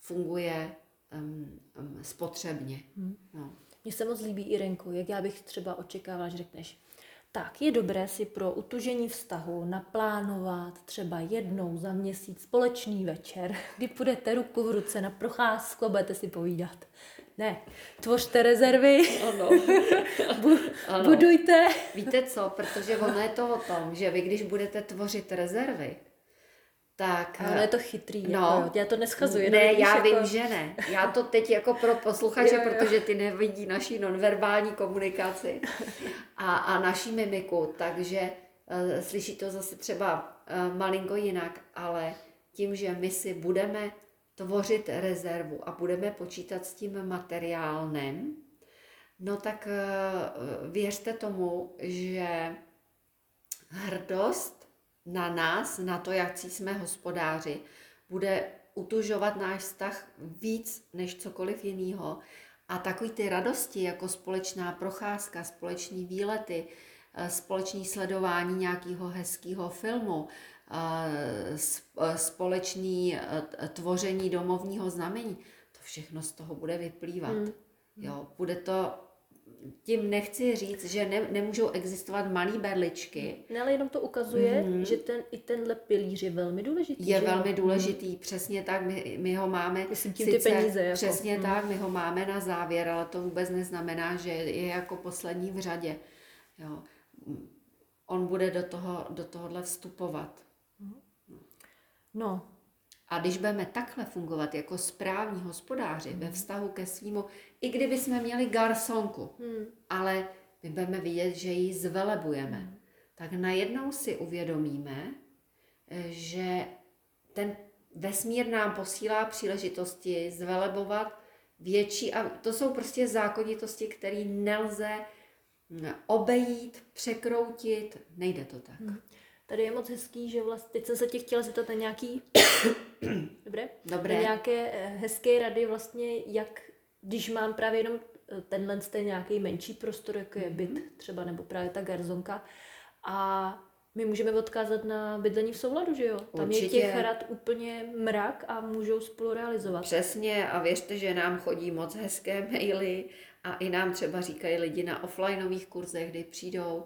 funguje um, um, spotřebně. Hmm. No. Mně se moc líbí, Irenku, jak já bych třeba očekávala, že řekneš, tak je dobré si pro utužení vztahu naplánovat třeba jednou za měsíc společný večer, kdy půjdete ruku v ruce na procházku a budete si povídat. Ne, tvořte rezervy, ano. Bu- ano. budujte. Víte co, protože ono je to o tom, že vy když budete tvořit rezervy, tak... Ale je to chytrý, no, jako, já to neschazuji. Ne, já jako... vím, že ne. Já to teď jako pro posluchače, protože ty nevidí naší nonverbální komunikaci a, a naší mimiku, takže uh, slyší to zase třeba uh, malinko jinak, ale tím, že my si budeme tvořit rezervu a budeme počítat s tím materiálem, no tak uh, věřte tomu, že hrdost na nás, na to, jak jsme hospodáři, bude utužovat náš vztah víc než cokoliv jiného. A takový ty radosti, jako společná procházka, společní výlety, eh, společný sledování nějakého hezkého filmu, eh, eh, společný tvoření domovního znamení, to všechno z toho bude vyplývat. Hmm. Jo, bude to tím nechci říct, že ne, nemůžou existovat malé berličky. Ne, ale jenom to ukazuje, mm-hmm. že ten, i tenhle pilíř je velmi důležitý. Je velmi mhm. důležitý, mm. přesně tak, my, my ho máme. Myslím tím sice, ty peníze. Jako. Přesně mm. tak, my ho máme na závěr, ale to vůbec neznamená, že je jako poslední v řadě. Jo. On bude do, toho, do tohohle vstupovat. No, a když budeme takhle fungovat jako správní hospodáři hmm. ve vztahu ke svýmu, i kdyby jsme měli garsonku, hmm. ale my budeme vidět, že ji zvelebujeme, hmm. tak najednou si uvědomíme, že ten vesmír nám posílá příležitosti zvelebovat větší, a to jsou prostě zákonitosti, které nelze obejít, překroutit, nejde to tak. Hmm. Tady je moc hezký, že vlastně, teď jsem se tě chtěla zeptat na nějaký, dobré, dobré. Na nějaké eh, hezké rady vlastně, jak, když mám právě jenom eh, tenhle ten nějaký menší prostor, jako je byt mm-hmm. třeba, nebo právě ta garzonka, a my můžeme odkázat na bydlení v souladu, že jo? Tam Určitě. je těch rad úplně mrak a můžou spolu realizovat. Přesně a věřte, že nám chodí moc hezké maily a i nám třeba říkají lidi na offlineových kurzech, kdy přijdou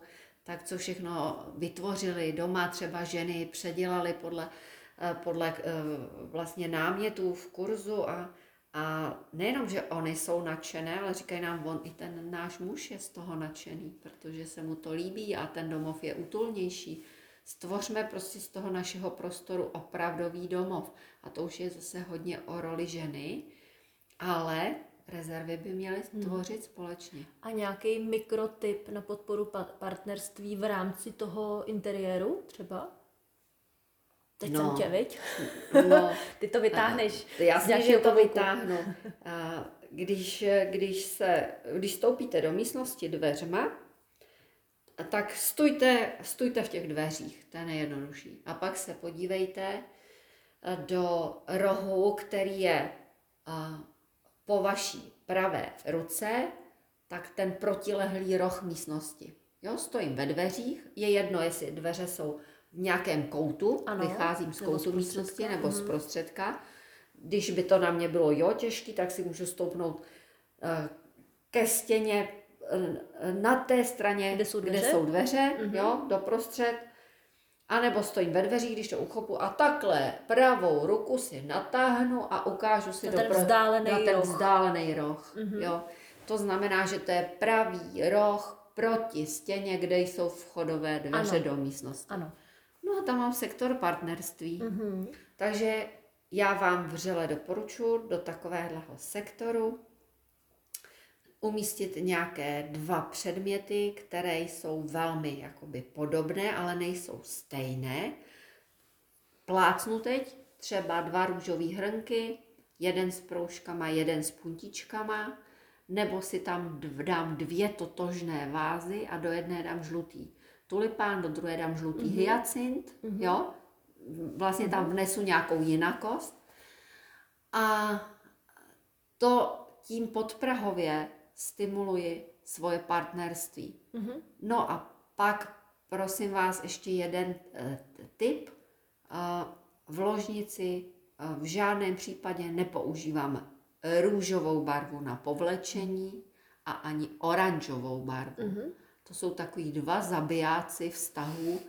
tak co všechno vytvořili doma, třeba ženy předělali podle, eh, podle eh, vlastně námětů v kurzu a, a nejenom, že oni jsou nadšené, ale říkají nám, on i ten náš muž je z toho nadšený, protože se mu to líbí a ten domov je útulnější. Stvořme prostě z toho našeho prostoru opravdový domov. A to už je zase hodně o roli ženy, ale rezervy by měly hmm. tvořit hmm. společně. A nějaký mikrotyp na podporu partnerství v rámci toho interiéru třeba? Teď no. jsem tě, viď? No. Ty to vytáhneš. A, jasně, že to vytáhnu. A když, když, se, když stoupíte do místnosti dveřma, tak stůjte, stůjte v těch dveřích, to je nejjednodušší. A pak se podívejte do rohu, který je po vaší pravé ruce, tak ten protilehlý roh místnosti. Jo, stojím ve dveřích, je jedno, jestli dveře jsou v nějakém koutu, ano, vycházím z koutu místnosti nebo z mhm. prostředka. Když by to na mě bylo jo těžký, tak si můžu stoupnout uh, ke stěně uh, na té straně, kde jsou dveře, kde jsou dveře mm-hmm. jo, doprostřed a nebo stojím ve dveřích, když to uchopu a takhle pravou ruku si natáhnu a ukážu si na ten pro, vzdálený na ten roh. vzdálený roh. Mm-hmm. Jo. To znamená, že to je pravý roh proti stěně, kde jsou vchodové dveře ano. do místnosti. Ano. No a tam mám sektor partnerství. Mm-hmm. Takže já vám vřele doporučuji do takového sektoru umístit nějaké dva předměty, které jsou velmi jakoby podobné, ale nejsou stejné. Plácnu teď třeba dva růžové hrnky, jeden s proužkama, jeden s puntičkama, nebo si tam dám dvě totožné vázy a do jedné dám žlutý tulipán, do druhé dám žlutý mm-hmm. hyacint, mm-hmm. jo, vlastně mm-hmm. tam mhm. vnesu nějakou jinakost. A to tím podprahově stimuluji svoje partnerství. Mm-hmm. No a pak prosím vás ještě jeden eh, tip. Eh, v ložnici eh, v žádném případě nepoužívám růžovou barvu na povlečení a ani oranžovou barvu. Mm-hmm. To jsou takový dva zabijáci vztahů.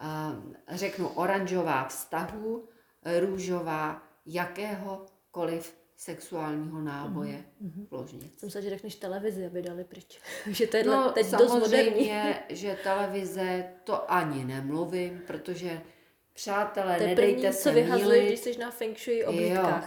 Eh, řeknu oranžová vztahu, růžová jakéhokoliv sexuálního náboje mm-hmm. v ložnici. Jsem se, že řekneš televizi, aby dali pryč. že to je no, teď samozřejmě, že televize, to ani nemluvím, protože Přátelé, to je nedejte první, se co mílit. když jsi na feng shui jo.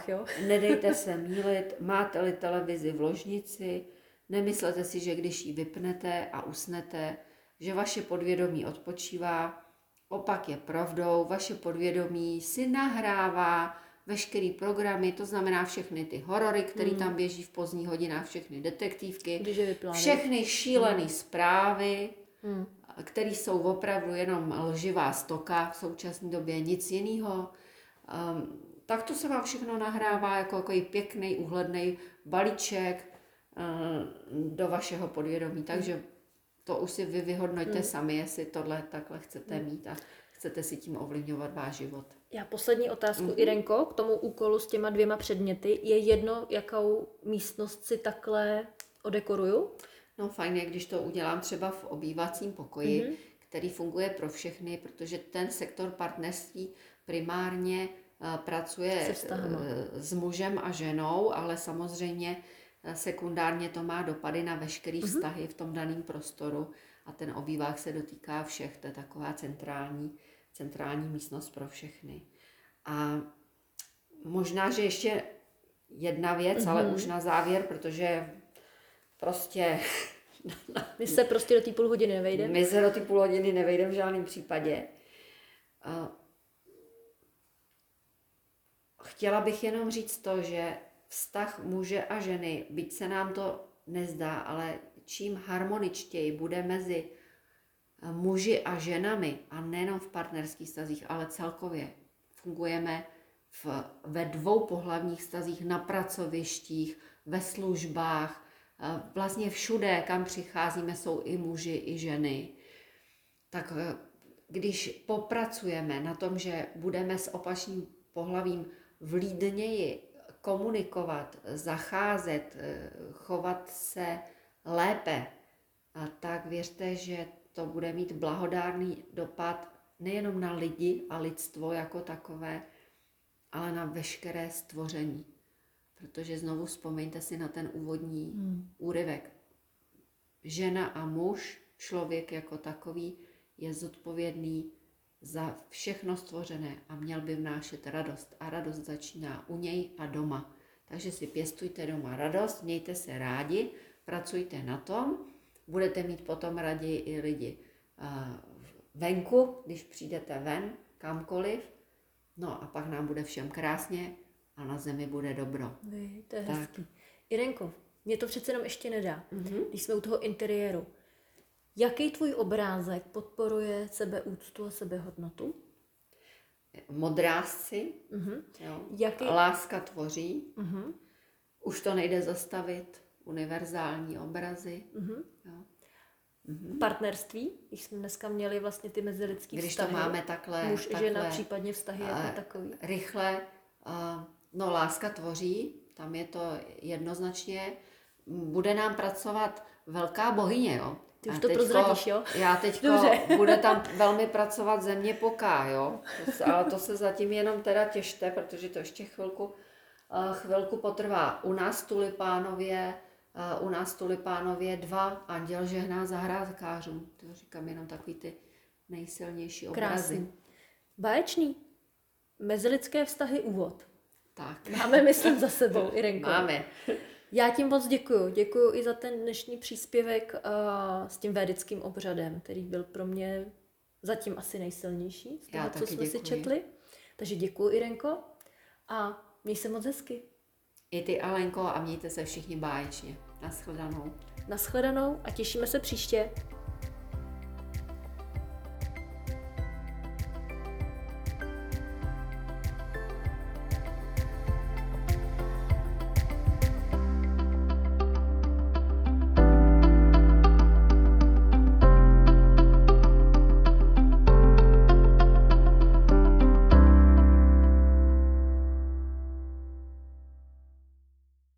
jo? nedejte se mílit, máte-li televizi v ložnici, nemyslete si, že když ji vypnete a usnete, že vaše podvědomí odpočívá. Opak je pravdou, vaše podvědomí si nahrává veškerý programy, to znamená všechny ty horory, které hmm. tam běží v pozdních hodinách, všechny detektivky, všechny šílené hmm. zprávy, hmm které jsou opravdu jenom lživá stoka v současné době, nic jiného. Um, tak to se vám všechno nahrává jako takový pěkný, úhledný balíček uh, do vašeho podvědomí. Takže to už si vy vyhodnoťte hmm. sami, jestli tohle takhle chcete hmm. mít a chcete si tím ovlivňovat váš život. Já poslední otázku, mm-hmm. Irenko, k tomu úkolu s těma dvěma předměty. Je jedno, jakou místnost si takhle odekoruju? No fajn je, když to udělám třeba v obývacím pokoji, mm-hmm. který funguje pro všechny, protože ten sektor partnerství primárně uh, pracuje uh, s mužem a ženou, ale samozřejmě uh, sekundárně to má dopady na veškeré mm-hmm. vztahy v tom daném prostoru a ten obývák se dotýká všech, to je taková centrální, centrální místnost pro všechny. A možná, že ještě jedna věc, mm-hmm. ale mhm. už na závěr, protože prostě... My se prostě do té půl hodiny nevejdeme? My se do té půl hodiny nevejdeme v žádném případě. Chtěla bych jenom říct to, že vztah muže a ženy, byť se nám to nezdá, ale čím harmoničtěji bude mezi muži a ženami, a nejenom v partnerských stazích, ale celkově fungujeme v, ve dvou pohlavních stazích na pracovištích, ve službách, vlastně všude, kam přicházíme, jsou i muži, i ženy. Tak eh, když popracujeme na tom, že budeme s opačným pohlavím vlídněji komunikovat, zacházet, eh, chovat se lépe, tak věřte, že to bude mít blahodárný dopad nejenom na lidi a lidstvo jako takové, ale na veškeré stvoření. Protože znovu vzpomeňte si na ten úvodní hmm. úryvek. Žena a muž, člověk jako takový, je zodpovědný za všechno stvořené a měl by vnášet radost. A radost začíná u něj a doma. Takže si pěstujte doma radost, mějte se rádi, pracujte na tom, budete mít potom raději i lidi venku, když přijdete ven, kamkoliv, no a pak nám bude všem krásně a na zemi bude dobro. Vy, to je tak. hezký. Irenko, mě to přece jenom ještě nedá, mm-hmm. když jsme u toho interiéru. Jaký tvůj obrázek podporuje sebeúctu a sebehodnotu? Modrásci, mm-hmm. jo. Jaký... láska tvoří, mm-hmm. už to nejde zastavit, univerzální obrazy. Mm-hmm. Jo. Mm-hmm. Partnerství, když jsme dneska měli vlastně ty mezilidský když vztahy. Když to máme takhle. Muž, takhle, žena, případně vztahy jako takový. Rychle, uh, No, láska tvoří, tam je to jednoznačně. Bude nám pracovat velká bohyně, jo. Ty už to teďko, prozradíš, jo? Já teď bude tam velmi pracovat země poká, jo. To se, ale to se zatím jenom teda těšte, protože to ještě chvilku, chvilku potrvá. U nás tulipánově, u nás tulipánově dva anděl žehná zahrádkářům. To říkám jenom takový ty nejsilnější obrazy. Krásný. Báječný. Mezilidské vztahy úvod. Tak. Máme, myslím, za sebou, Irenko. Máme. Já tím moc děkuju. Děkuju i za ten dnešní příspěvek uh, s tím védickým obřadem, který byl pro mě zatím asi nejsilnější z toho, co jsme děkuji. si četli. Takže děkuju, Irenko. A měj se moc hezky. I ty, Alenko, a mějte se všichni báječně. Naschledanou. Naschledanou a těšíme se příště.